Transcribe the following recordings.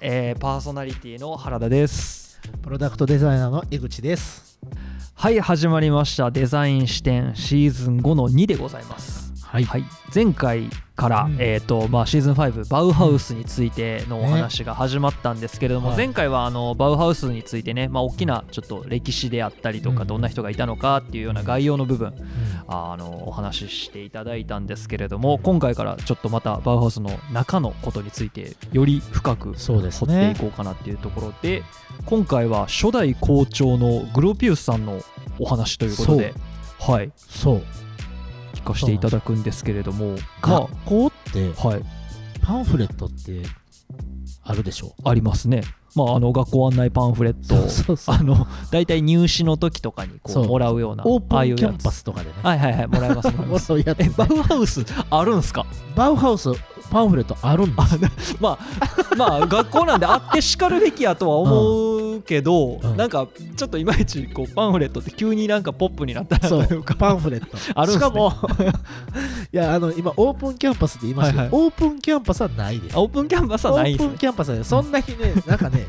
えーパーソナリティの原田です。プロダクトデザイナーの江口です。はい始まりました。デザイン視点シーズン5の2でございます。はい。はい。前回から、うん。えーとまあ、シーズン5バウハウスについてのお話が始まったんですけれども、はい。前回はあのバウハウスについてね、まあ、大きなちょっと歴史であったりとか、うん。どんな人がいたのかっていうような概要の部分うんあのお話ししていただいたんですけれども今回からちょっとまたバウハウスの中のことについてより深く掘ってねいこうかなっていうところで今回は初代校長のグロピウスさんのお話ということではい。そう。聞かせていただくんですけれどもま学校ってあはい。パンフレットってあるでしょ？ありますねまああの学校案内パンフレットそうそうそう。あの大体入試の時とかにこそう。うもらうようなオープンキャンパスとかでね。はいはいはいもらえますもらえます。ね。えバウハウスあるんすか？バウハウスパンフレットあるんです。まあまあ学校なんであってしかるべきやとは思うけど、うん。なんかちょっといまいちこうパンフレットって急になんかポップになったなそというか。パンフレット。あるね。しかも。いやあの今オープンキャンパスって言いましたけど、はいはい。オープンキャンパスはないです。あオープンキャンパスはないですね。オープンキャンパスはねそんなにね なんかね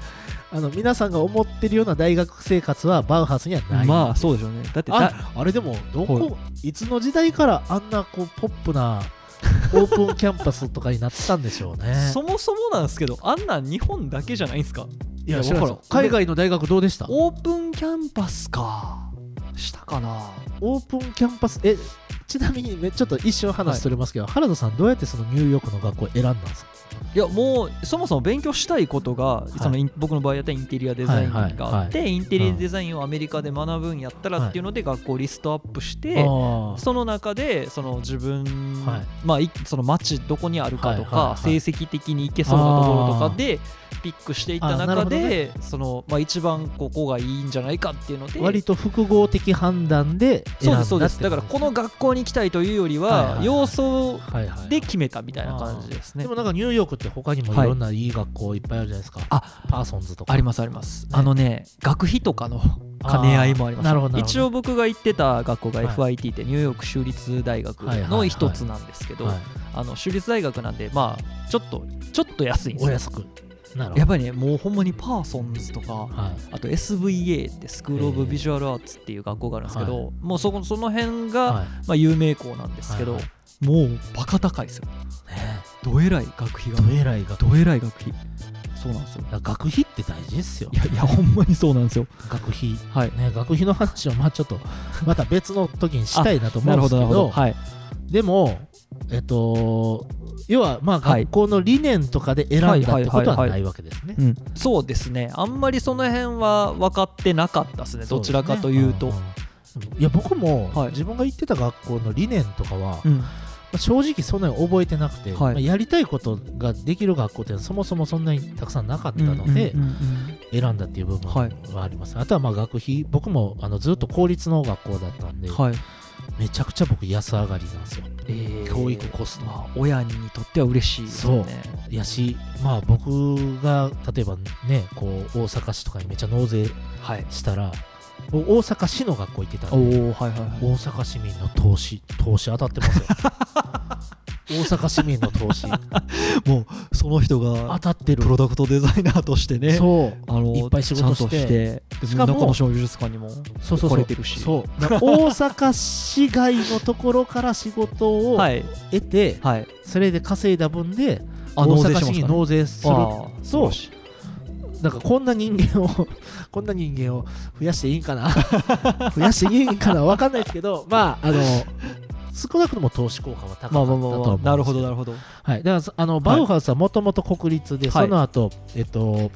あの皆さんが思ってるような大学生活はバウハウスにはない。まあそうでしょうね。だってだああれでもどこい。つの時代からあんなこうポップなオープンキャンパスとかになったんでしょうね。そもそもなんですけどあんなん日本だけじゃないんですか？いやいや知ら海外の大学どうでした？オープンキャンパスか。したかな。オープンキャンパス？えちなみにねちょっと一瞬話それますけど、原田さんどうやってそのニューヨークの学校を選んだんですか？いやもうそもそも勉強したいことが、い。その僕の場合やったらインテリアデザインがあって、はいはいはインテリアデザインをアメリカで学ぶんやったらっていうので学校リストアップして、あその中でその自分、はい。まあいその街どこにあるかとか、はいはいはい。成績的に行けそうなところとかでピックしていった中ほどね。で、そのまあ一番ここがいいんじゃないかっていうので割と複合的判断で選そうんだですそうです。だからこの学校に行きたいというよりはいはいははい。要素はいはいで決めたみたいな感じですね。でもなんかニューヨークって他にもいろんないい学校いっぱいあるじゃないですか、あパーソンズとか。ありますあります、ね。あのね学費とかの兼ね合いもあります一応僕が行ってた学校がはい。FIT ってニューヨーク州立大学はいはい。はいの一つなんですけど、はい。あの州立大学なんでまあちょっとちょっと安いんですよ。お安くやっぱりねもうほんまにパーソンズとかはい。あと SVA ってスクール・オブ・ビジュアル・アーツっていう学校があるんですけど、もうそこその辺が、はい。まあ、有名校なんですけど、もうバカ高いですよ。ね。どえらい学費がどえらい学どえらい学費。そうなんですよ。学費って大事ですよ。いやいやほんまにそうなんですよ。学費。はい。ね学費の話をまあちょっとまた別の時にしたいなと思なうんですけど。はい。でもえっと要はまあはい学校の理念とかで選んだってことはないわけですね。うん、そうですね。あんまりその辺は分かってなかったですね。どちらかというと。そですねいや僕もはい。自分が行ってた学校の理念とかはうん。まあ正直そんなに覚えてなくて、はい。まあやりたいことができる学校ってそもそもそんなにたくさんなかったので選んだっていう部分はいはあります、あとはまあ学費。僕もあのずっと公立の学校だったんで、うんはい。めちゃくちゃ僕安上がりなんですよえー教育コスト。まあ親にとっては嬉しいですよねやしまあ僕が例えばねこう大阪市とかにめっちゃ納税はい。したら僕大阪市の学校行ってたおんでおはいはいはい。大阪市民の投資投資当たってますよ。大阪市民の投資。もうその人当がたってる。プロダクトデザイナーとしてねそう。あのいっぱい仕事して。してしかも中野小美術館にもそうそうそう。来れてるし。そう。大阪市外のところから仕事をはい。得て、はい。それで稼いだ分であ大阪市に納税する。あー素晴らし。いなんかこんな人間を こんな人間を増やしていいんかな？増やしていいんかな？わかんないですけどまああの少なくとも投資効果は高かったと。まあ思うなるほどなるほど。はい、だからあのバウハウスはもともと国立で、はい。その後えっと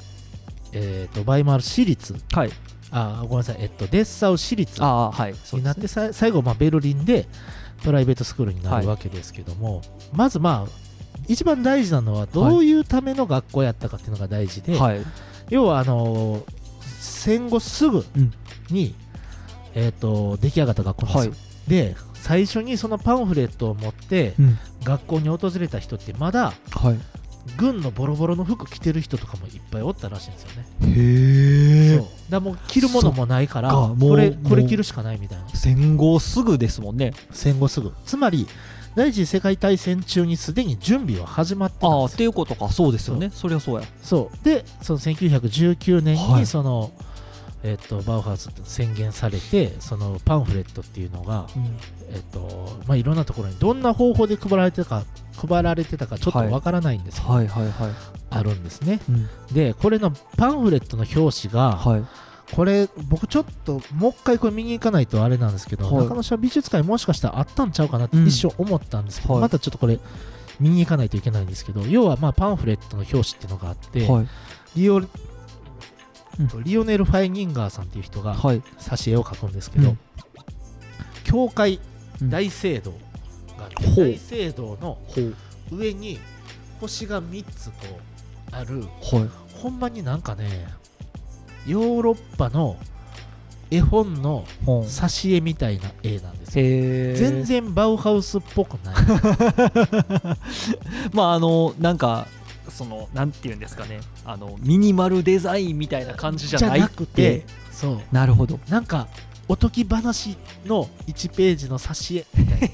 えっとバイマル私立。はい。あごめんなさい。えっとデッサウ私立。ああはい。そうになっですね最後、まあ、ベルリンでプライベートスクールになるわけですけども、まずまあ一番大事なのはどういうための学校やったかっていうのが大事で、はい。要はあの戦後すぐうん。に、えっと出来上がった学校なんですよ、で最初にそのパンフレットを持ってうん。学校に訪れた人ってまだはい。軍のボロボロの服着てる人とかもいっぱいおったらしいんですよね。へそう。だもう着るものもないからこれこれ着るしかないみたいな。戦後すぐですもんね。戦後すぐ。つまり第一次世界大戦中にすでに準備は始まってたんああっていうことか。そうですよね。そりゃそうや。そう。でその1919年はい。にその、えっとバウハウス宣言されてそのパンフレットっていうのが、えっとまあ、いろんなところにどんな方法で配られてたか配られてたかちょっとわからないんですけど、はいはいはい。あるんですね。うん。でこれのパンフレットの表紙が、はい。これ僕ちょっともう一回これ見に行かないとあれなんですけど、はい。中野島美術館にもしかしたらあったんちゃうかなってうん。一瞬思ったんですけど、はい。またちょっとこれ見に行かないといけないんですけど要はまあパンフレットの表紙っていうのがあって、はいリオリオネル・ファイニンガーさんっていう人がはい。挿絵を描くんですけど、うん。教会うん。大聖堂があって、ほう。大聖堂の上に星が3つこうある。はい。ほんまになんかねヨーロッパの絵本の挿絵みたいな絵なんですよ。全然バウハウスっぽくない。まああのなんかそのなんていうんですかね。あのミニマルデザインみたいな感じじゃなくてそう。なるほど。なんかおとぎ話の1ページの挿絵。みたいなフ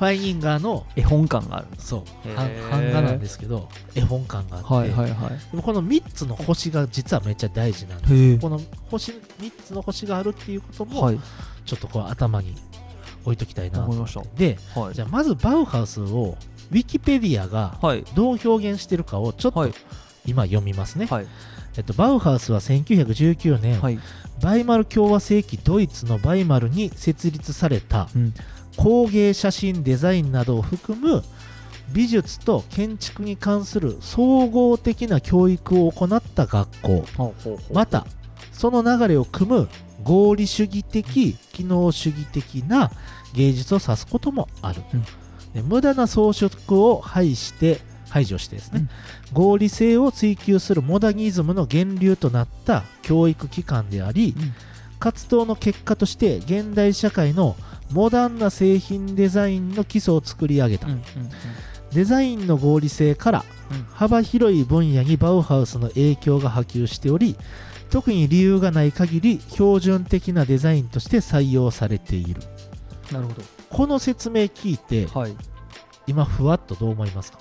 ァイニンガーの絵本感があるそう。版版画なんですけど絵本感があって、はいはいはい。でもこの3つの星が実はめっちゃ大事なんです。この星3つの星があるっていうことも、はい。ちょっとこう頭に置いときたいなとわかりました。ではい。じゃあまずバウハウスをウィキペディアがはい。どう表現してるかをちょっとはい。今読みますね、はい。えっと、バウハウスは1919年、はい。バイマル共和制期ドイツのバイマルに設立されたうん。工芸写真デザインなどを含む美術と建築に関する総合的な教育を行った学校。またその流れを組む合理主義的機能主義的な芸術を指すこともある、うんで無駄な装飾を排して排除してですね、合理性を追求するモダニズムの源流となった教育機関であり、うん。活動の結果として現代社会のモダンな製品デザインの基礎を作り上げた、うんうん。デザインの合理性からうん。幅広い分野にバウハウスの影響が波及しており特に理由がない限り標準的なデザインとして採用されている。なるほどこの説明聞いてはい。今ふわっとどう思いますか？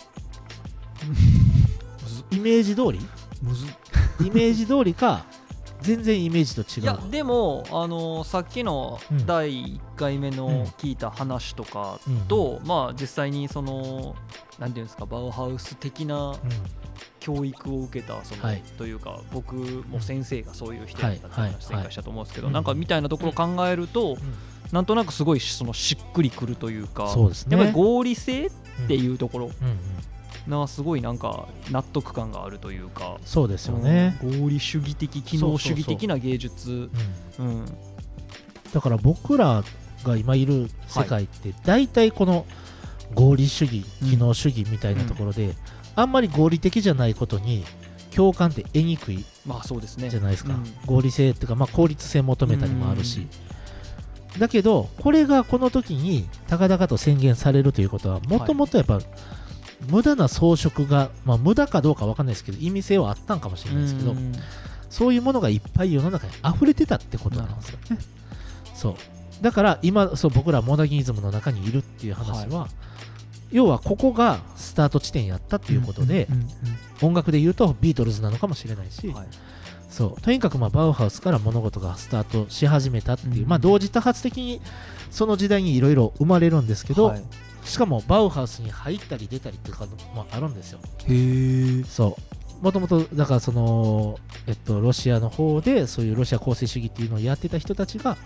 イメージ通り？むず。イメージ通りか全然イメージと違いうやのでも、あのさっきのうん。第1回目うん。の聞いた話とかうん。と、まあ実際にそのなんていうんですかバウハウス的なうん。教育を受けたその、はい。というか僕も先生がそういう人だったってはい。話前回したと思うんですけど、はい。なんかみたいなところを考えると、なんとなくすごいそのしっくりくるというかそうですね。やっぱり合理性ってうんいうところうん。うんなすごいなんか納得感があるというか。そうですよね、うん合理主義的機能主義的な芸術。うん。うん。だから僕らが今いる世界って大体この合理主義うん機能主義みたいなところで、あんまり合理的じゃないことに共感って得にくいまあそうですね。じゃないですか、うん。合理性っていうか、まあ、効率性求めたりもあるし、だけどこれがこの時に高々と宣言されるということはもともとやっぱ、無駄な装飾が、まあ、無駄かどうかわかんないですけど意味性はあったんかもしれないですけど、うん。そういうものがいっぱい世の中に溢れてたってことなんですよね。そう。だから今そう僕らモダニズムの中にいるっていう話は、要はここがスタート地点やったっていうことで、音楽で言うとビートルズなのかもしれないし、うんはいそう。とにかくまあバウハウスから物事がスタートし始めたっていう、うん。まあ、同時多発的にその時代にいろいろ生まれるんですけど、はい。しかもバウハウスに入ったり出たりっていうかもあるんですよ。へえそうもともとだからその、えっと、ロシアの方でそういうロシア構成主義っていうのをやってた人たちが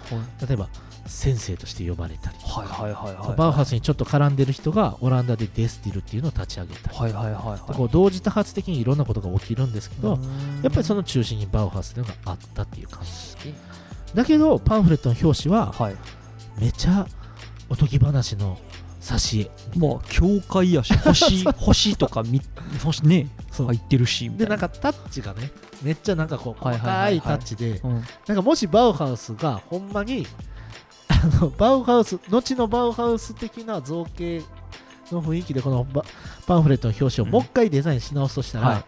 例えば先生として呼ばれたり、はいはいはいはいバウハウスにちょっと絡んでる人がオランダでデスティルっていうのを立ち上げたり、はいはいはいはい。でこう同時多発的にいろんなことが起きるんですけど、うん。やっぱりその中心にバウハウスというのがあったっていう感じ。だけどパンフレットの表紙ははい。めちゃおとぎ話の挿絵。まあ教会やし 星星とかみ星ねそう。入ってるしでなんかタッチがねめっちゃなんかこう細かいタッチでうん。なんかもしバウハウスがほんまにあのバウハウス後のバウハウス的な造形の雰囲気でこのバパンフレットの表紙をもう一回デザインし直すとしたら、はい。し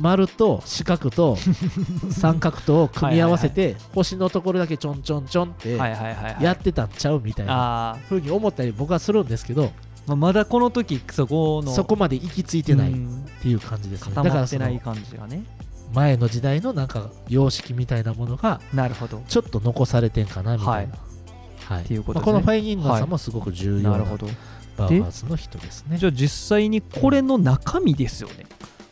丸と四角と 三角とを組み合わせて星のところだけちょんちょんちょんってやってたんちゃうみたいな。あ風に思ったり僕はするんですけどまあ、まだこの時そこのそこまで行き着いてないっうん。ていう感じですね。だからそない感じがね。前の時代のなんか様式みたいなものがなるほど。ちょっと残されてんかなみたいな、はい。っていうことまあ、ですね。このファイギンガンさんもすごく重要なバウハウスの人ですね。じゃあ実際にこれの中身ですよね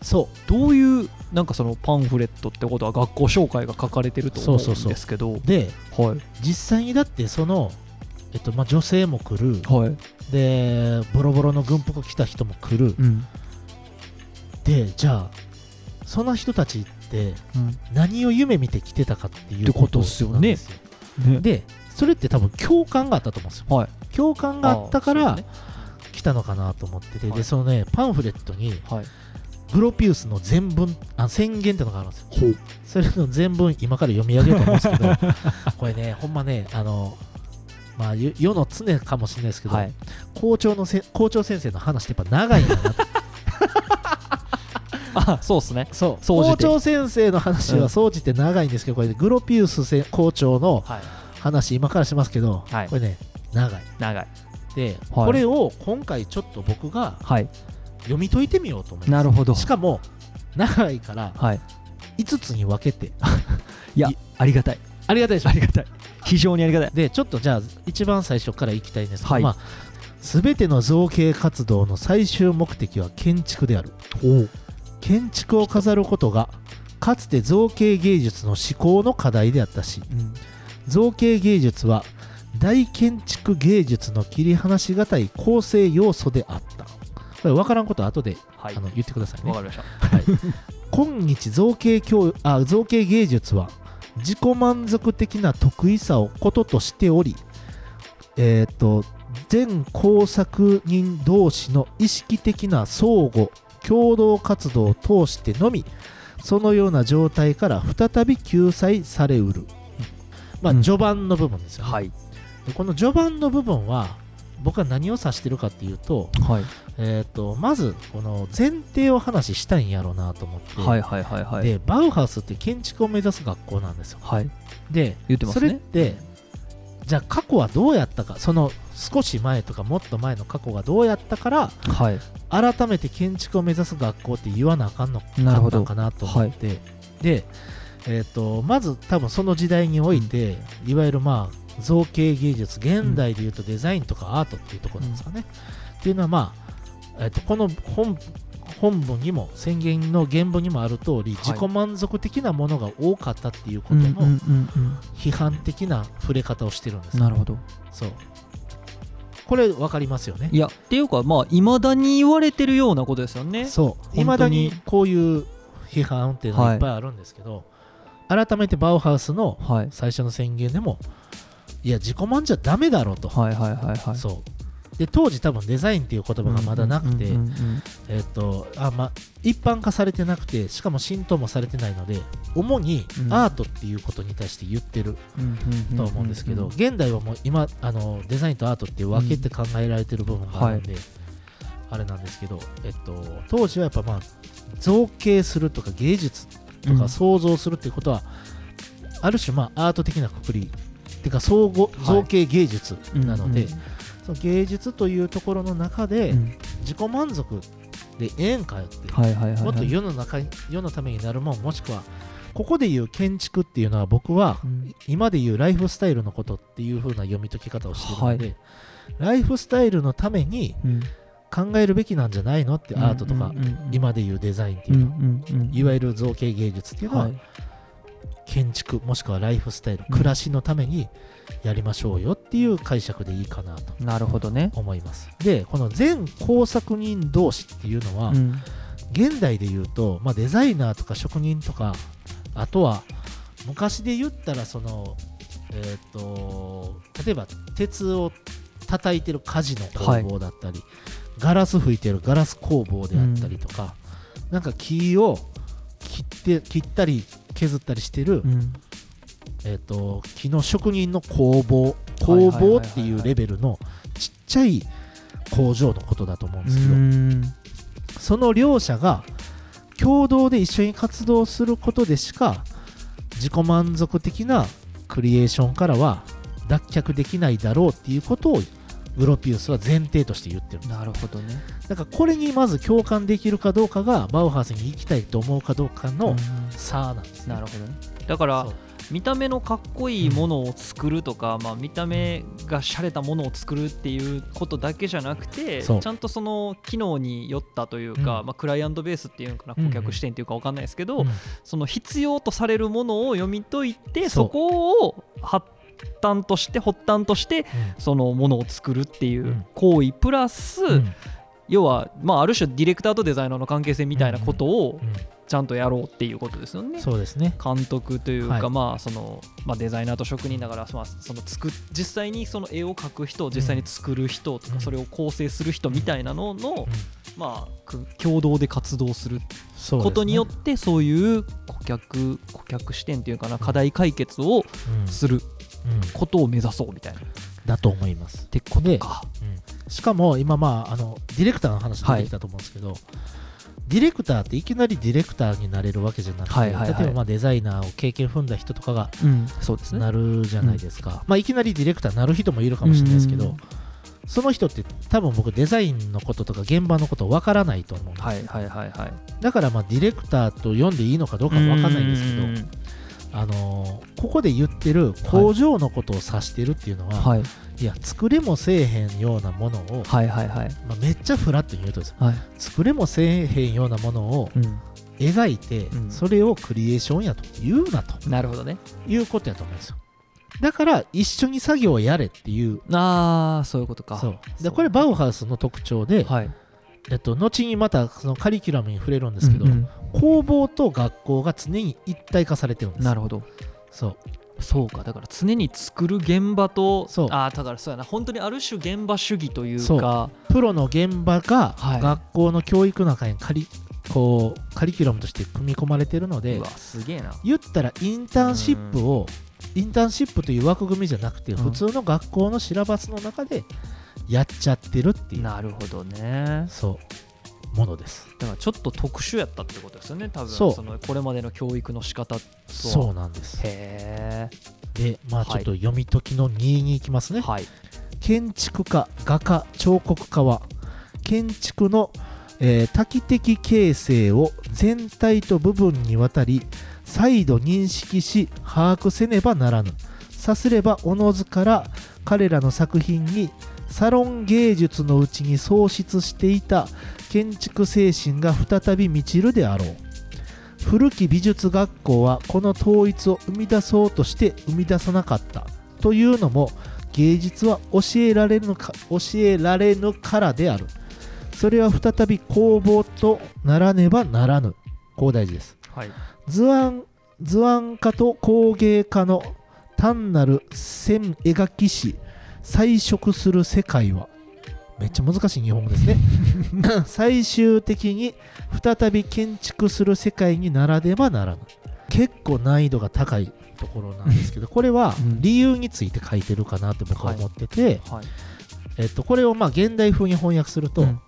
そうどういうなんかそのパンフレットってことは学校紹介が書かれてると思うんそうそうそう。ですけどではい。実際にだってその、えっとまあ、女性も来る。はい。でボロボロの軍服着た人も来る。うん。でじゃあその人たちってうん。何を夢見て来てたかっていうことっすよ。ねなんですよね。でそれって多分共感があったと思うんですよ。はい。共感があったから来たのかなと思ってて、はい。でそのねパンフレットにはいグロピウスの全文あ宣言ってのがあるんですよ。それの全文今から読み上げようと思うんですけど これねほんまねあのまあ世世の常かもしれないですけど、はい。校長のせ校長先生の話ってやっぱ長いんだなって。あそうですね。そう。校長先生の話うん。は総じて長いんですけどこれグロピウスせ校長のはい。話今からしますけど、はい。これね長い。長い。で、はい。これを今回ちょっと僕がはい読み解いてみようと思います。なるほど。しかも長いからはい。5つに分けて。いやありがたい。ありがたいでしょ？ありがたい。非常にありがたい。でちょっとじゃあ一番最初からいきたいんですけど、はい。まあ、全ての造形活動の最終目的は建築である。建築を飾ることがかつて造形芸術の思考の課題であったしうん。造形芸術は大建築芸術の切り離しがたい構成要素であった分からんことは後で、はい。あの言ってくださいね。わかりました。はい、今日造形教あ造形芸術は自己満足的な得意さをこととしており、えー、と全工作人同士の意識的な相互共同活動を通してのみそのような状態から再び救済されうる、まあ、うん。序盤の部分ですよね、はい。でこの序盤の部分は僕は何を指してるかっていうと,、はい。えー、とまずこの前提を話したいんやろうなと思って、はいはいはいはい。でバウハウスって建築を目指す学校なんですよ。はい。で言ってますそれっねてじゃあ過去はどうやったかその少し前とかもっと前の過去がどうやったからはい。改めて建築を目指す学校って言わなあかんのなるほど。かんかなと思って、で、えー、とまず多分その時代において、いわゆるまあ造形芸術現代でいうとデザインとかアートっていうところなんですかね、っていうのはまあ、えー、とこの本本文にも宣言の原文にもある通り、い。自己満足的なものが多かったっていうことのうんうんうん批判的な触れ方をしてるんですよ。うんなるほど。そう。これ分かりますよね。いやっていうかまあいまだに言われてるようなことですよね。そう。に。いまだにこういう批判っていうのはいっぱいあるんですけど、改めてバウハウスのはい。最初の宣言でもいや自己満じゃダメだろうと、はいはいはいはい。そう。で当時多分デザインっていう言葉がまだなくて、一般化されてなくてしかも浸透もされてないので主にうん。アートっていうことに対して言ってるうんうんと思うんですけど、現代はもう今あのデザインとアートっていう分けて考えられてる部分があるんで、あれなんですけど、えっと、当時はやっぱまあ造形するとか芸術とうん。か想像するっていうことは、ある種まあアート的なくくりっていうか総合はい。造形芸術なので、うんその芸術というところの中でうん。自己満足でええんかよって、はいはいはいはい。もっと世の中に世のためになるもんもしくはここでいう建築っていうのは僕はうん。今でいうライフスタイルのことっていう風な読み解き方をしているので、ライフスタイルのためにうん。考えるべきなんじゃないのってアートとか、うんうんうん今でいうデザインってういうんの、うんうん。いわゆる造形芸術っていうのは、はい建築もしくはライフスタイル、うん。暮らしのためにやりましょうよっていう解釈でいいかなとなるほどね。思います。でこの全工作人同士っていうのは、うん。現代で言うと、まあ、デザイナーとか職人とかあとは昔で言ったらそのえっ、と例えば鉄を叩いてる鍛冶の工房だったり、ガラス吹いてるガラス工房であったりとか、なんか木を切って切ったり削ったりしてる、うん。えー、と木の職人の工房。はい工房っていうレベルのちっちゃい工場のことだと思うんですけど、うん。その両者が共同で一緒に活動することでしか自己満足的なクリエーションからは脱却できないだろうっていうことをグロピウスは前提として言ってるなるほどね。だからこれにまず共感できるかどうかがバウハウスに行きたいと思うかどうかのうん。差なんですね、なるほどね。だから見た目のかっこいいものを作るとか、まあ、見た目が洒落たものを作るっていうことだけじゃなくてちゃんとその機能によったというか、うん。まあ、クライアントベースっていうのかなうんうん顧客視点っていうか分かんないですけど、うんその必要とされるものを読み解いてそこを発端として発端としてそのものを作るっていううん。行為プラス、うん。要は、まあ、ある種ディレクターとデザイナーの関係性みたいなことをうん。ちゃんとやろうっていうことですよね。そうですね。監督というか、はい。まあそのまあ、デザイナーと職人だから、まあ、その作っ実際にその絵を描く人実際に作る人とか、うん。それを構成する人みたいなのの、うん。まあ、く共同で活動することによってそういう顧客顧客視点というかな課題解決をうん。する。うんことを目指そうみたいな。っだと思います。てことか。しかも今まああのディレクターの話出てきたと思うんですけど、ディレクターっていきなりディレクターになれるわけじゃなくて、はいはいはい。例えばまあデザイナーを経験踏んだ人とかがうん、そうですね。なるじゃないですか、まあいきなりディレクターになる人もいるかもしれないですけど、うん。その人って多分僕デザインのこととか現場のことわからないと思うんです、はいはいはいはい。だからまあディレクターと読んでいいのかどうかわかんないんですけど、うんあのーここで言ってる工場のことを指してるっていうのは、はい。い、や作れもせえへんようなものを、はいはいはい。まあ、めっちゃフラットに言うとですよ。はい。作れもせえへんようなものをうん、描いて、うん。それをクリエーションやと言うなと。なるほどね。いうことやと思うんですよ。だから一緒に作業をやれっていうああそういうことか。そう。でこれバウハウスの特徴で、はい。えっと、後にまたそのカリキュラムに触れるんですけど、うんうん工房と学校が常に一体化されてるんです。なるほど。そう。そうか。だから常に作る現場とそう。ああだからそうやな。本当にある種現場主義というか。プロの現場がはい。学校の教育の中にカリ,、こうカリキュラムとして組み込まれてるのでうわすげえな。言ったらインターンシップをインターンシップという枠組みじゃなくてうん。普通の学校のシラバスの中でやっちゃってるっていう。なるほどね。そうものです。だからちょっと特殊やったってことですよね多分。そう。のこれまでの教育の仕方とそうなんです。へでまあちょはいっと読み解きの2に行きますね、えはい。建築家画家彫刻家は建築の、えー多機的形成を全体と部分にわたり再度認識し把握せねばならぬ。さすればおのずから彼らの作品にサロン芸術のうちに喪失していた建築精神が再び満ちるであろう。古き美術学校はこの統一を生み出そうとして生み出さなかった。というのも芸術は教えられぬか教えられぬからである。それは再び工房とならねばならぬ。こう大事です。はい。図案図案家と工芸家の単なる線描き師彩色する世界はめっちゃ難しい日本語ですね。最終的に再び建築する世界にならねばならぬ。結構難易度が高いところなんですけどこれはうん。理由について書いてるかなって僕は思ってて、はい。えっと、これをまあ現代風に翻訳すると、うん。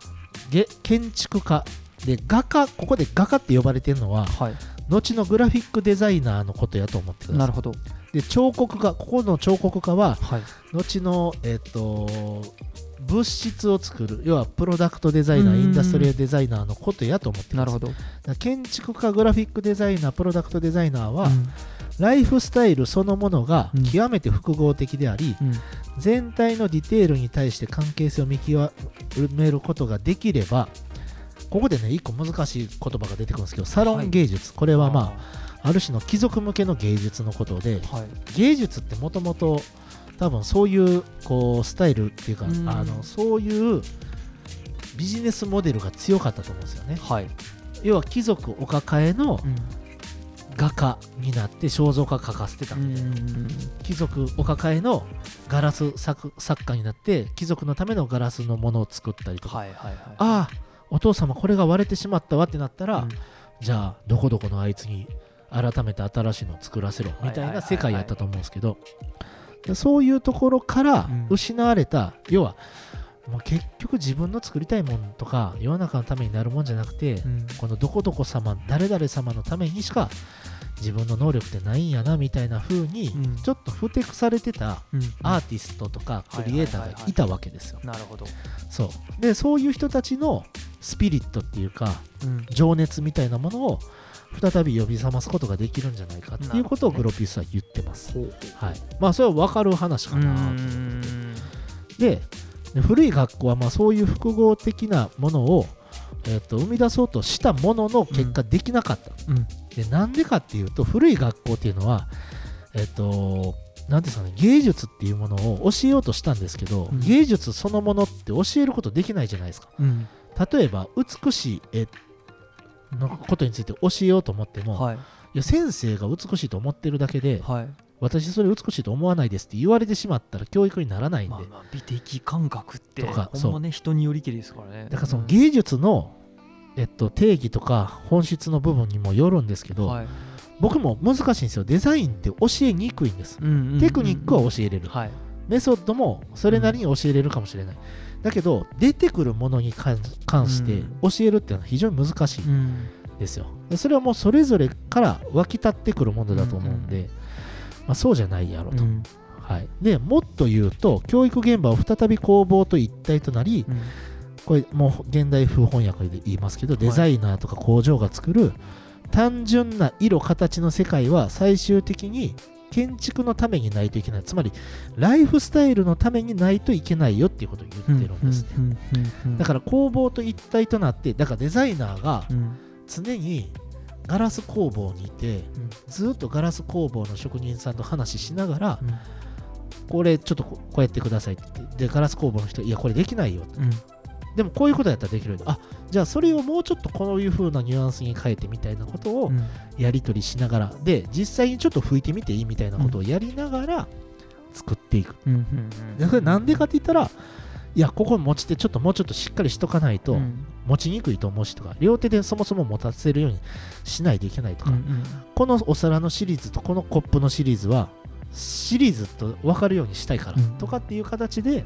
げ建築家で画家ここで画家って呼ばれてるのははい。後のグラフィックデザイナーのことやと思ってください。なるほどで彫刻家ここの彫刻家ははい。後のえっと物質を作る要はプロダクトデザイナうん。ーインダストリアルデザイナーのことやと思ってくださいなるほど。建築家グラフィックデザイナープロダクトデザイナーは、うん。ライフスタイルそのものがうん。極めて複合的であり、うん。全体のディテールに対して関係性を見極めることができればここでね一個難しい言葉が出てくるんですけどサロン芸術、これはまあある種の貴族向けの芸術のことであはい。芸術ってもともと多分そういうこうスタイルっていうか、うん。あのそういうビジネスモデルが強かったと思うんですよね。はい。要は貴族お抱えのうん。画家になって肖像画描かせてたんで、貴族お抱えのガラス作作家になって貴族のためのガラスのものを作ったりとか、はいはいはい。ああお父様これが割れてしまったわってなったら、うん。じゃあどこどこのあいつに改めて新しいのを作らせろみたいな世界やったと思うんですけどでそういうところからうん。失われた、要はもう結局自分の作りたいもんとか世の中のためになるもんじゃなくて、うん。このどこどこ様誰々様のためにしか自分の能力ってないんやなみたいな風にうん。ちょっとふてくされてたうん。アーティストとかクリエイターがいたわけですよ。なるほど、そう。でそういう人たちのスピリットっていうかうん。情熱みたいなものを再び呼び覚ますことができるんじゃないかっていうことをグロピウスは言ってます。ほう。はい、まあそれは分かる話かうなとん。でで古い学校はまあそういう複合的なものを、えっと生み出そうとしたものの結果できなかった、うん。でなんでかっていうと古い学校っていうのはえっ、となんていうんですかね芸術っていうものを教えようとしたんですけど、うん。芸術そのものって教えることできないじゃないですか。うん。例えば美しい絵のことについて教えようと思っても、はい。いや先生が美しいと思ってるだけではい。私それ美しいと思わないですって言われてしまったら教育にならないんで、まあまあ美的感覚ってとかほんまね人によりきりですからね。だからその芸術の、えっと、定義とか本質の部分にもよるんですけど、はい。僕も難しいんですよ。デザインって教えにくいんです、うんうんうんうん。テクニックは教えれる、はい。メソッドもそれなりに教えれるかもしれない、だけど出てくるものに関関して教えるっていうのは非常に難しいうん。んですよ。でそれはもうそれぞれから湧き立ってくるものだと思うんで、まあ、そうじゃないやろと、うん。はい、でもっと言うと教育現場を再び工房と一体となり、うん。これもう現代風翻訳で言いますけどデザイナーとか工場が作る単純な色形の世界は最終的に建築のためにないといけない。つまりライフスタイルのためにないといけないよっていうことを言ってるんですね、うんうんうんだから工房と一体となってだからデザイナーがうん。常にガラス工房にいてずっとガラス工房の職人さんと話ししながらうん。これちょっとここうやってくださいって言ってでガラス工房の人いやこれできないようんでもこういうことやったらできるあじゃあそれをもうちょっとこういう風なニュアンスに変えてみたいなことをうん。やり取りしながら。で実際にちょっと拭いてみていいみたいなことをやりながら作っていく、うなんでかって言ったらいやここ持ち手ちょっともうちょっとしっかりしとかないとうん。持ちにくいと思うしとか両手でそもそも持たせるようにしないといけないとか、うんうん。このお皿のシリーズとこのコップのシリーズはシリーズと分かるようにしたいから、うん。とかっていう形で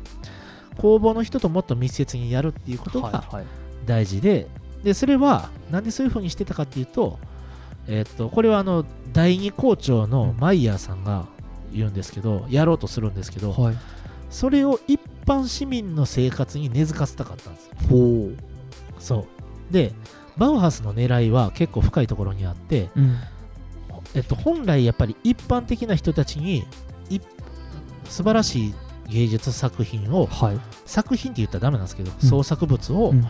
工房の人ともっと密接にやるっていうことがはいはい。大事ででそれはなんでそういうふうにしてたかっていうと,、えーっとこれはあの第二校長のマイヤーさんが言うんですけどやろうとするんですけど、はい。それを一般市民の生活に根付かせたかったんです。よほう。そう。でバウハスの狙いは結構深いところにあって、うん。えっと、本来やっぱり一般的な人たちにい素晴らしい芸術作品をはい。作品って言ったらダメなんですけど、うん。創作物を、うん。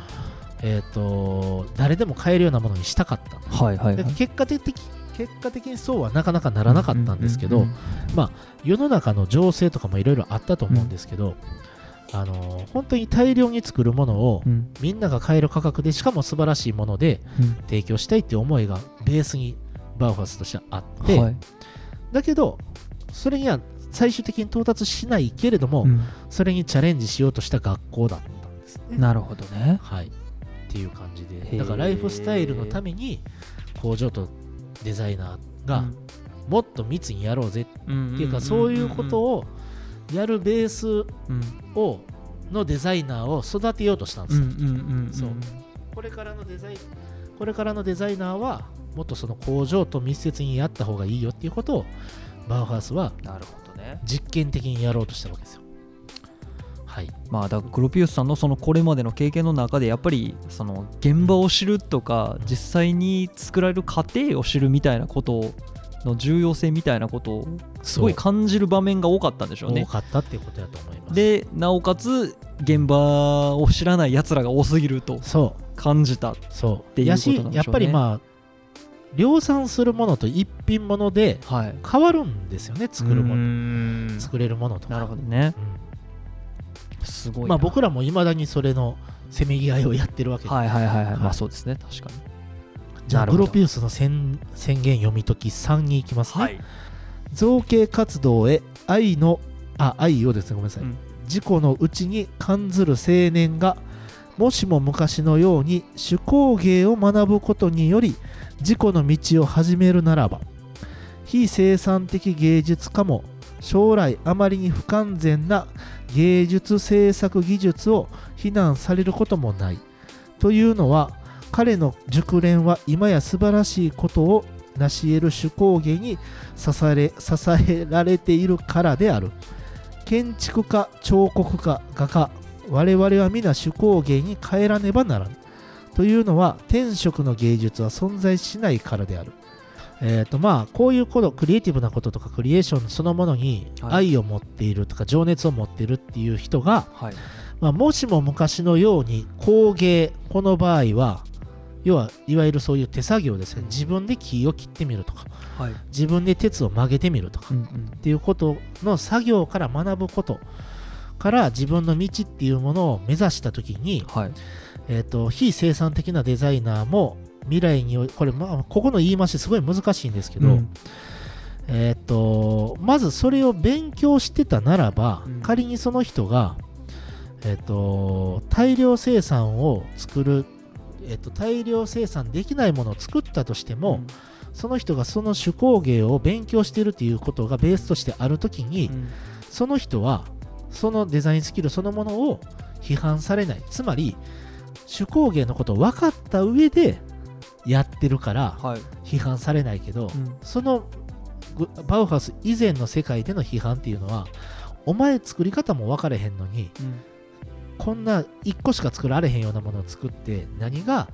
えっと誰でも買えるようなものにしたかった。はいはいはい。で結果的結果的にそうはなかなかならなかったんですけど、うんうん。世の中の情勢とかもいろいろあったと思うんですけど、あの本当に大量に作るものをうん。みんなが買える価格でしかも素晴らしいものでうん。提供したいっていう思いがベースにバウハウスとしてはあって、はい。だけどそれには最終的に到達しないけれども、うん。それにチャレンジしようとした学校だったんですね。なるほどね。はい、っていう感じで。だからライフスタイルのために工場とデザイナーがもっと密にやろうぜ。うんっていうかそういうことをやるベースうん。をのデザイナーを育てようとしたんですよ、これからのデザインこれからのデザイナーはもっとその工場と密接にやった方がいいよっていうことをバウハウスはなるほどね実験的にやろうとしたわけですよ。はい。まあだからグロピウスさんのそのこれまでの経験の中でやっぱりその現場を知るとか実際に作られる過程を知るみたいなことの重要性みたいなことをすごい感じる場面が多かったんでしょうね。多かったっていうことだと思います。でなおかつ現場を知らないやつらが多すぎるとそう。感じたそうていうことなんでしょうね。やしやっぱりまあ量産するものと一品ものではい。変わるんですよね作るもの。の作れるものとか。なるほどね。うん。すごいな。まあ僕らもいまだにそれのせめぎ合いをやってるわけで、はいはいはいはい、はい。まあそうですね。確かに。じゃあなるほど。グロピウスの宣宣言読み解き3に行きますね、はい。造形活動へ愛のあ愛をですねごめんなさい、うん。自己の内に感ずる青年がもしも昔のように手工芸を学ぶことにより自己の道を始めるならば非生産的芸術家も将来あまりに不完全な芸術制作技術を非難されることもない。というのは彼の熟練は今や素晴らしいことを成し得る手工芸に支え支えられているからである。建築家彫刻家画家我々は皆手工芸に変えらねばならぬというのは天職の芸術は存在しないからである。えーとまあ、こういうことクリエイティブなこととかクリエーションそのものにはい。愛を持っているとか情熱を持っているっていう人が、はい。まあ、もしも昔のように工芸この場合は要はいわゆるそういう手作業ですね。自分で木を切ってみるとかはい。自分で鉄を曲げてみるとかうんうん。っていうことの作業から学ぶことから自分の道っていうものを目指した時に、はいえー、と非生産的なデザイナーも未来にこれ、まあ、ここの言い回しすごい難しいんですけど、うん。えー、とまずそれを勉強してたならば、うん。仮にその人が、えー、と大量生産を作る、えー、と大量生産できないものを作ったとしても、その人がその手工芸を勉強しているということがベースとしてあるときに、うん。その人はそのデザインスキルそのものを批判されない。つまり手工芸のことを分かった上でやってるからはい。批判されないけど、うん。そのグバウハウス以前の世界での批判っていうのはお前作り方も分かれへんのにうん。こんな1個しか作られへんようなものを作って何が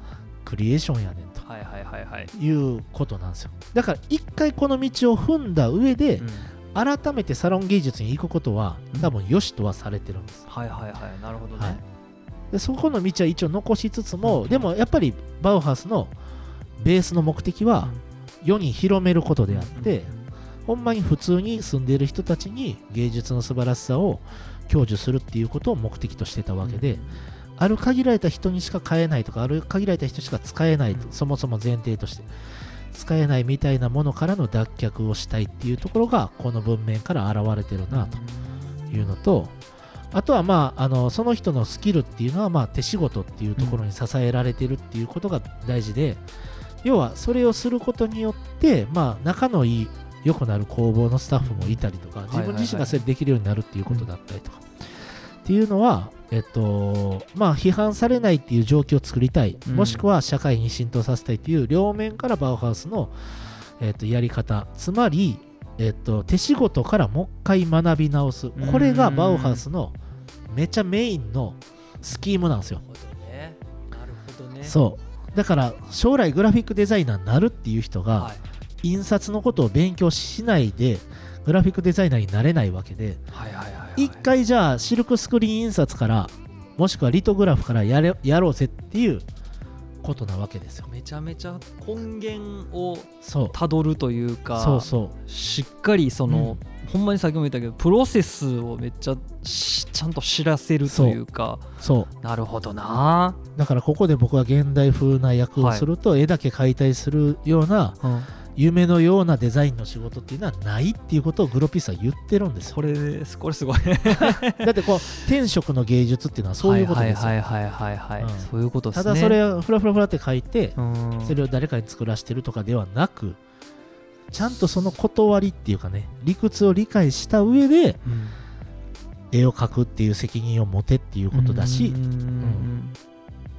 クリエーションやねんとはいはいはいはい。いうことなんですよ。だから一回この道を踏んだ上でうん。改めてサロン芸術に行くことはうん。多分良しとはされてるんです、はいはいはい。なるほどはい。ねでそこの道は一応残しつつも、うん。でもやっぱりバウハウスのベースの目的は世に広めることであって、ほんまに普通に住んでいる人たちに芸術の素晴らしさを享受するっていうことを目的としてたわけで、ある限られた人にしか買えないとかある限られた人しか使えないと、うん。そもそも前提として使えないみたいなものからの脱却をしたいっていうところがこの文面から現れてるなというのとあとはまああのその人のスキルっていうのはまあ手仕事っていうところに支えられてるっていうことが大事で、要はそれをすることによってまあ仲のいい良くなる工房のスタッフもいたりとか、自分自身がそれできるようになるっていうことだったりとか、っていうのは、えっと、まあ批判されないっていう状況を作りたい、うん。もしくは社会に浸透させたいっていう両面からバウハウスの、えっと、やり方、つまり、えっと、手仕事からもう一回学び直す。これがバウハウスのめちゃメインのスキームなんですよ。なるほどねそう。だから将来グラフィックデザイナーになるっていう人が、はい印刷のことを勉強しないでグラフィックデザイナーになれないわけではいはいはいはい一回じゃあシルクスクリーン印刷からもしくはリトグラフからやれやろうぜっていうことなわけですよ。めちゃめちゃ根源をたどるというかしっかりその、ほんまにさっきも言ったけどプロセスをめっちゃしちゃんと知らせるというかそう。なるほどな、だからここで僕は現代風な役をすると、絵だけ解体するようなうん、夢のようなデザインの仕事っていうのはないっていうことをグロピースは言ってるんですよ。これです。これすごい。だってこう天職の芸術っていうのはそういうことですよ、はいはいはいはい。はい、うん。そういうことですね。ただそれをフラフラフラって書いて、うん。それを誰かに作らせてるとかではなくちゃんとその断りっていうかね理屈を理解した上でうん。絵を描くっていう責任を持てっていうことだし、うん。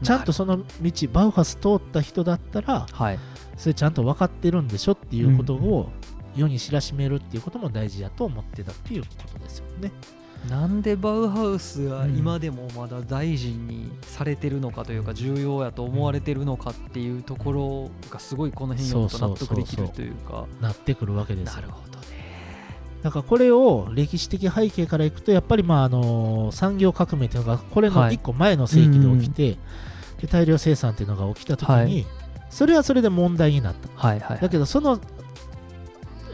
ちゃんとその道バウハス通った人だったらはいそれちゃんと分かってるんでしょっていうことを世に知らしめるっていうことも大事だと思ってたっていうことですよね。なんでバウハウスがうん今でもまだ大事にされてるのかというか重要やと思われてるのかっていうところがすごいこの辺読むと納得できるというか。なってくるわけですよ。なるほどね。だからこれを歴史的背景からいくとやっぱりまああの産業革命っていうのがこれのはい。1個前の世紀で起きて、で大量生産っていうのが起きた時に、はいそれはそれで問題になった。はいはいだけどその、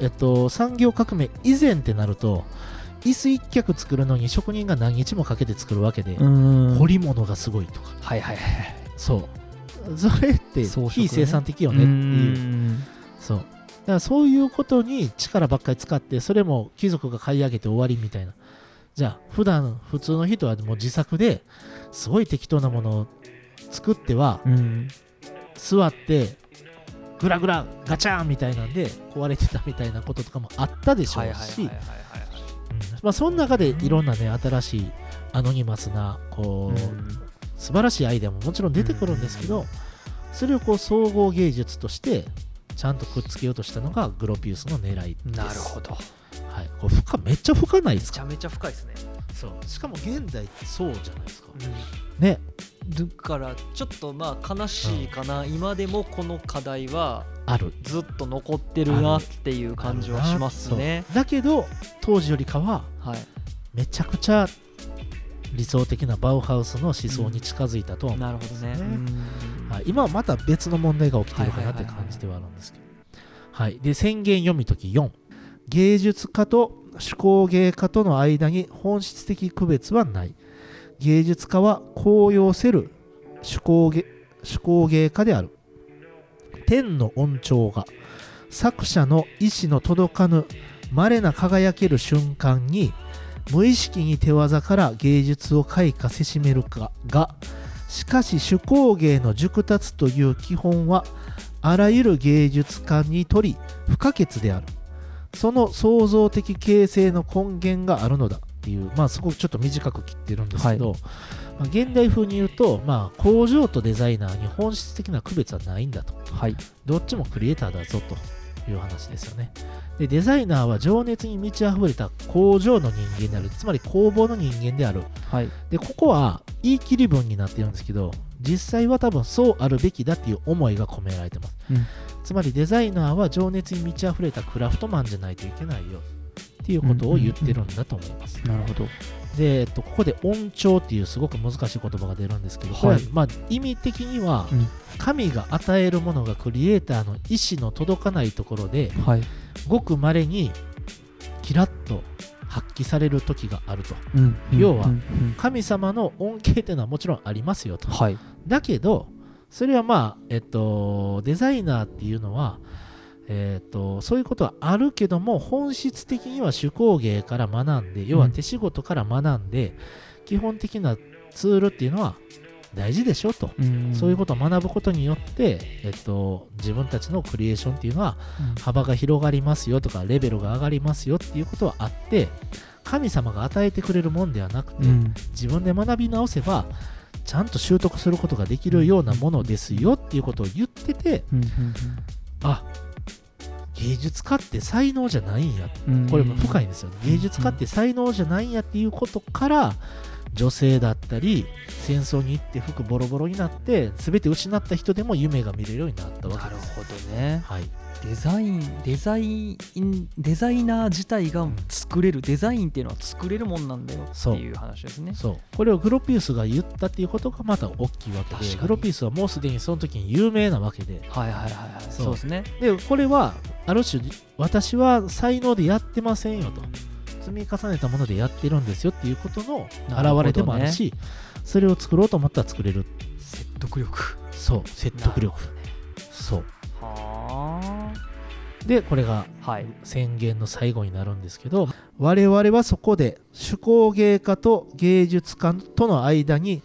えっと、産業革命以前ってなると椅子一脚作るのに職人が何日もかけて作るわけで、うん。彫り物がすごいとか。はいはいはいそう。それって非生産的よねっていう。うん。そう。だからそういうことに力ばっかり使ってそれも貴族が買い上げて終わりみたいな。じゃあ普段普通の人はもう自作ですごい適当なものを作ってはうん座ってグラグラガチャンみたいなんで壊れてたみたいなこととかもあったでしょうしまあその中でいろんなね新しいアノニマスなこう、うん素晴らしいアイデアももちろん出てくるんですけど、それをこう総合芸術としてちゃんとくっつけようとしたのがグロピウスの狙いですなるほどはい、これ深めっちゃ深ないですかめちゃめちゃ深いですね、そうしかも現代ってそうじゃないですかねだからちょっとまあ悲しいかな、今でもこの課題はある。ずっと残ってるなっていう感じはしますね。だけど当時よりかははい。めちゃくちゃ理想的なバウハウスの思想に近づいたとは思うなるほどね。ねうん。はい、今はまた別の問題が起きてるかなって感じではあるんですけど。はい、で宣言読み解き4芸術家と手工芸家との間に本質的区別はない芸術家は高揚せる手工芸手工芸家である。天の恩寵が作者の意志の届かぬ稀な輝ける瞬間に無意識に手技から芸術を開花せしめるかがしかし手工芸の熟達という基本はあらゆる芸術家にとり不可欠である。その創造的形成の根源があるのだ。っていうまあそこちょっと短く切ってるんですけど、まあ、現代風に言うと、まあ、工場とデザイナーに本質的な区別はないんだと。はい。どっちもクリエイターだぞという話ですよね。で、デザイナーは情熱に満ち溢れた工場の人間である、つまり工房の人間である。はい。で、ここは言い切り文になってるんですけど、実際は多分そうあるべきだっていう思いが込められてます。うん。つまりデザイナーは情熱に満ち溢れたクラフトマンじゃないといけないよっていうことを言ってるんだと思います。なるほど。で、えっと、ここで音調っていうすごく難しい言葉が出るんですけど、これははい。まあ意味的には、うん。神が与えるものがクリエイターの意志の届かないところではい。ごくまれにキラッと発揮される時があると。うん要は神様の恩恵っていうのはもちろんありますよと。はい。だけどそれはまあえっとデザイナーっていうのはえっとそういうことはあるけども本質的には手工芸から学んで要は手仕事から学んで、基本的なツールっていうのは大事でしょと、うん。そういうことを学ぶことによって、えっと、自分たちのクリエーションっていうのは幅が広がりますよとかレベルが上がりますよっていうことはあって神様が与えてくれるもんではなくて、うん。自分で学び直せばちゃんと習得することができるようなものですよっていうことを言っててうん。あ芸術家って才能じゃないんやこれも深いんですよ。芸術家って才能じゃないんやっていうことから女性だったり戦争に行って服ボロボロになって全て失った人でも夢が見れるようになったわけです。なるほどね。はい、デザインデザインデザイナー自体が作れる、デザインっていうのは作れるもんなんだよっていう話ですね。そう。これをグロピウスが言ったっていうことがまた大きいわけで。グロピウスはもうすでにその時に有名なわけで。はいはいはいはい。そう。ですね。でこれはある種私は才能でやってませんよと。積み重ねたものでやってるんですよっていうことの表れでもあるしそれを作ろうと思ったら作れる。説得力。そう。説得力。ね。そう。はでこれが宣言の最後になるんですけど我々はそこで手工芸家と芸術家との間に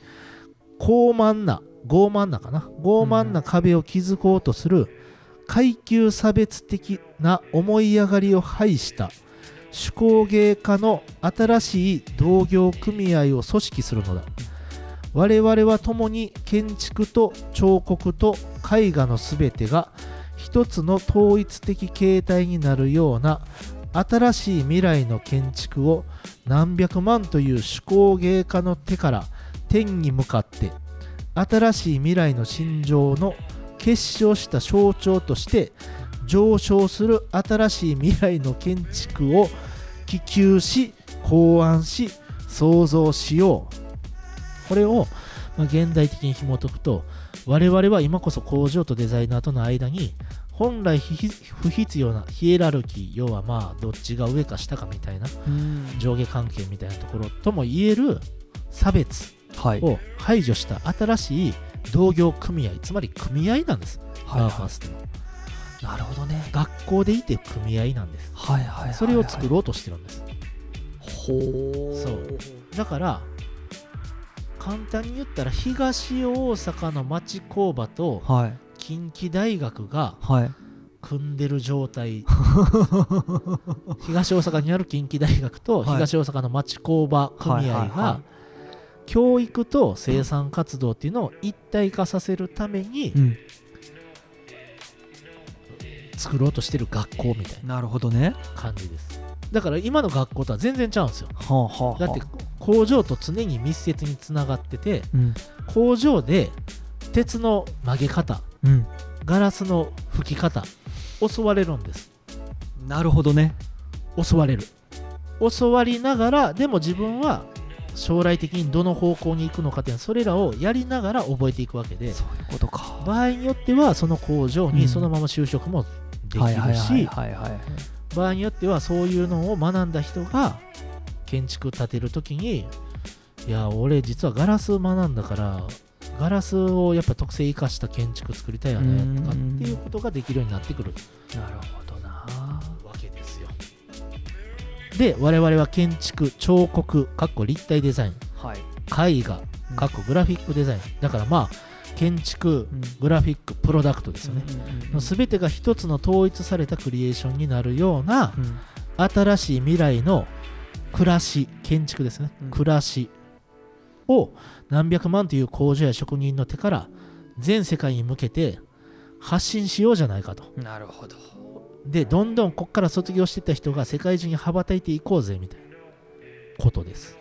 高慢な傲慢なかな？傲慢な壁を築こうとする階級差別的な思い上がりを排した手工芸家の新しい同業組合を組織するのだ。我々は共に建築と彫刻と絵画のすべてが一つの統一的形態になるような新しい未来の建築を何百万という手工芸家の手から天に向かって新しい未来の心情の結晶した象徴として上昇する新しい未来の建築を希求し考案し創造しよう。これをま現代的に紐解くと我々は今こそ工場とデザイナーとの間に本来不必要なヒエラルキー要はまあどっちが上か下かみたいなうん。上下関係みたいなところとも言える差別はい。を排除した新しい同業組合つまり組合なんです、はいファースっての。はなるほどね学校でいて組合なんです。はいはいはいはい。それを作ろうとしてるんです。ほう。そう。だから簡単に言ったら東大阪の町工場とはい近畿大学がはい。組んでる状態。東大阪にある近畿大学とはい。東大阪の町工場組合はいはいはが教育と生産活動っていうのを一体化させるためにうん。作ろうとしてる学校みたいななるほどね。感じです。だから今の学校とは全然ちゃうんですよ。はあはあはあ。だって工場と常に密接につながっててうん。工場で鉄の曲げ方うん。ガラスの吹き方教われるんです。なるほどね。教われる。教わりながらでも自分は将来的にどの方向に行くのかっていうそれらをやりながら覚えていくわけでそういうことか。場合によってはその工場うん。にそのまま就職もできるし場合によってはそういうのを学んだ人が建築建てるときにいや俺実はガラス学んだからガラスをやっぱ特性生かした建築作りたいよねとかっていうことができるようになってくる。なるほどな。わけですよ。で我々は建築彫刻かっこ立体デザイン。はい。絵画かっこグラフィックデザイン。だからまあ建築うん。グラフィックプロダクトですよね、全てが一つの統一されたクリエーションになるようなうん。新しい未来の暮らし建築ですね、うん。暮らしを何百万という工場や職人の手から全世界に向けて発信しようじゃないかと。なるほど。でどんどんこっから卒業していった人が世界中に羽ばたいていこうぜみたいなことです。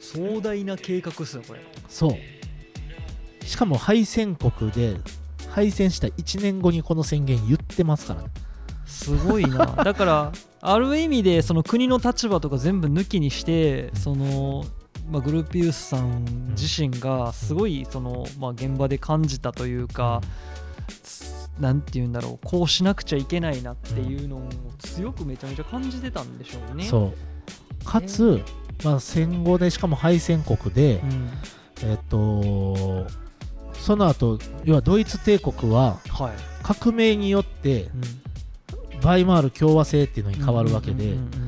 壮大な計画っすよこれ。そう。しかも敗戦国で敗戦した1年後にこの宣言言ってますからね。すごいな。だからある意味でその国の立場とか全部抜きにしてその、まあ、グルーピウスさん自身がすごいその、まあ、現場で感じたというか、なんて言うんだろうこうしなくちゃいけないなっていうのを強くめちゃめちゃ感じてたんでしょうね。そう。かつ、まあ、戦後でしかも敗戦国で、うん。えっとその後要はドイツ帝国ははい。革命によってうん。バイマール共和制っていうのに変わるわけでうんうんうんうん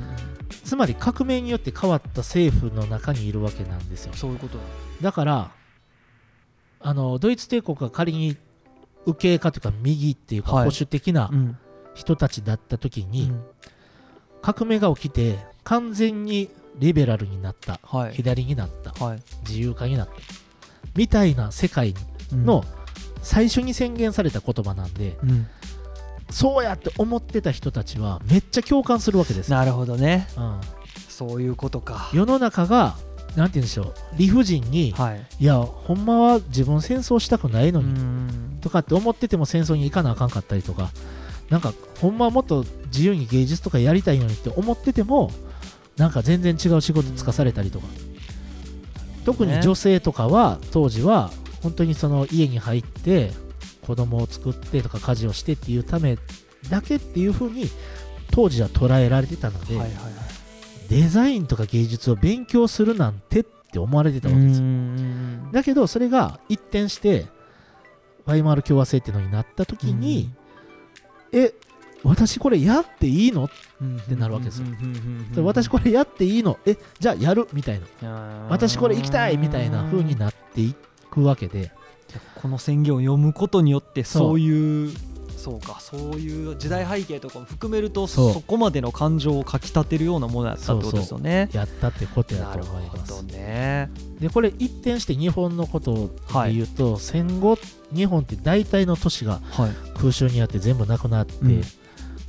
つまり革命によって変わった政府の中にいるわけなんですよ。そういうことだ。だからあのドイツ帝国が仮に右傾化というか右っていうかはい。保守的なうん。人たちだった時に、うん。革命が起きて完全にリベラルになったはい。左になったはい。自由化になったみたいな世界の最初に宣言された言葉なんで、うんそうやって思ってた人たちはめっちゃ共感するわけですよ、なるほどね。うん、そういうことか。世の中がなんて言うんでしょう理不尽に、はい。いやほんまは自分戦争したくないのうに、ん。とかって思ってても戦争に行かなあかんかったりとかなんかほんまはもっと自由に芸術とかやりたいのにって思っててもなんか全然違う仕事つかされたりとか、特に女性とかは当時は本当にその家に入って子供を作ってとか家事をしてっていうためだけっていう風に当時は捉えられてたので、はいはいはい。デザインとか芸術を勉強するなんてって思われてたわけですよ。うんだけどそれが一転してワイマール共和制っていうのになった時に、え私これやっていいの？ってなるわけですよ。私これやっていいの？えじゃあやる？みたいな。私これ行きたい？みたいな風になっていくわけでこの宣言を読むことによってそういうそうかそういう時代背景とかも含めるとそこまでの感情をかきたてるようなものやったってことですよね。やったってことやと思いますね。でこれ一転して日本のことで言うと、戦後日本って大体の都市がはい。空襲にあって全部なくなって、うん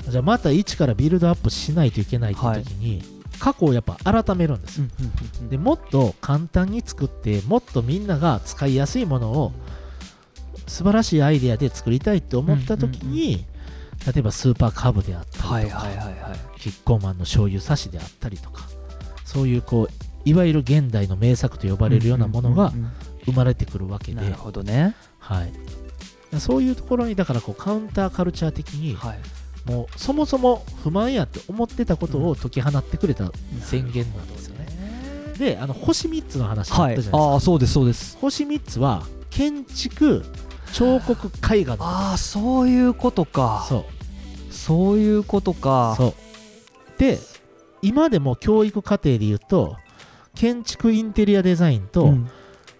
じゃあまた一からビルドアップしないといけないって時に、過去をやっぱ改めるんですよでもっと簡単に作ってもっとみんなが使いやすいものを素晴らしいアイデアで作りたいって思った時に、例えばスーパーカブであったりとか。キッコーマンの醤油差しであったりとかそういうこういわゆる現代の名作と呼ばれるようなものが生まれてくるわけで、うんなるほどね。はい、そういうところにだからこうカウンターカルチャー的にはい。もうそもそも不満やって思ってたことを解き放ってくれた宣言なんですよね。であの星3つの話あったはいじゃないです。か、ああそうですそうです。星3つは建築彫刻絵画のああそういうことか。そうそういうことか。そうで今でも教育課程で言うと建築インテリアデザインとうん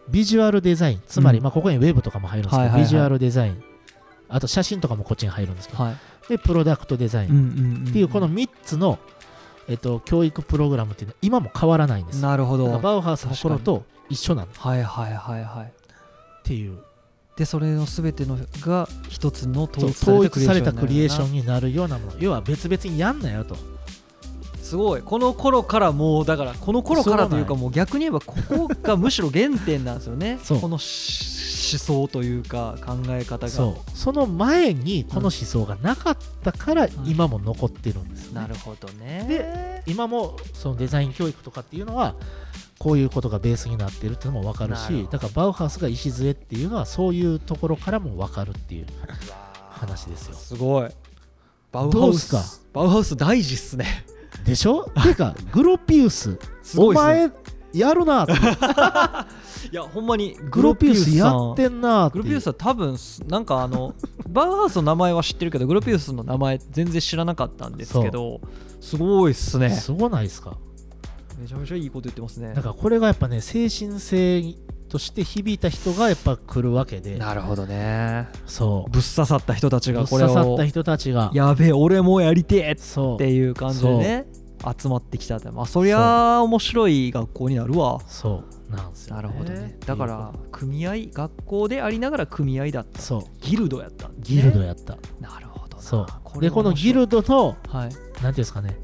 ビジュアルデザイン、つまり、うんまあここにウェブとかも入るんですけど、はいはいはいビジュアルデザインあと写真とかもこっちに入るんですけど、はい。でプロダクトデザイン、っていうこの3つの、えっと、教育プログラムっていうのは今も変わらないんです。なるほど。バウハウスの頃と一緒なんだっはいはいはい。ていう。でそれの全てのが一つの統一されたクリエーションになるようなもの。要は別々にやんなよと。すごい。この頃からもうだからこの頃からというかもう逆に言えばここがむしろ原点なんですよね。この想というか考え方が。そう。その前にこの思想がなかったからん。今も残ってるんですよね、なるほどね。で今もそのデザイン教育とかっていうのはこういうことがベースになってるっていうのも分かるしだからバウハウスが礎っていうのはそういうところからも分かるっていう話ですよ。すごい。バウハウスすかバウハウス大事っすね。でしょ？てかグロピウスすごいっすね。お前やるなって いやほんまにグロピウスやってんんなグロピウスは多分すなんかあの バウハウスの名前は知ってるけどグロピウスの名前全然知らなかったんですけどすごいっすね。すごないですか？めちゃめちゃいいこと言ってますね。だからこれがやっぱね精神性として響いた人がやっぱ来るわけで。なるほどね。そう。ぶっ刺さった人たちぶっがこれを。刺さった人たちが。やべえ俺もやりてえっそうていう感じでね集まってきたって。まあそりゃあ面白い学校になるわ。そう。なんですよ、なるほどね。だから組合学校でありながら組合だった。そう。ギルドやった。ねギルドやった、なるほどな。そう。れでこのギルドのドはい、なんていうんですかね。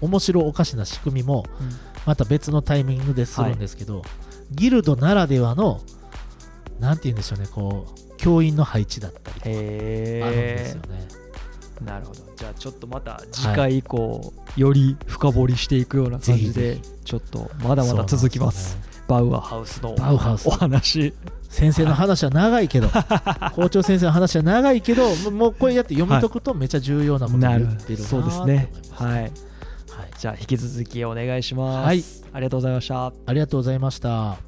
面白おかしな仕組みもうん。また別のタイミングでするんですけど、ギルドならではのなんて言うんでしょうね。こう教員の配置だったりあるんですへよね、えなるほど。じゃあちょっとまた次回以降、より深掘りしていくような感じでちょっとまだまだ続きます。ねバウアーハウスのバウハウス。お話。先生の話は長いけど 校長先生の話は長いけどもうこれやって読み解くとめっちゃ重要なことを言ってるなそうですね。はい。はい、じゃあ引き続きお願いします、はい。ありがとうございました。ありがとうございました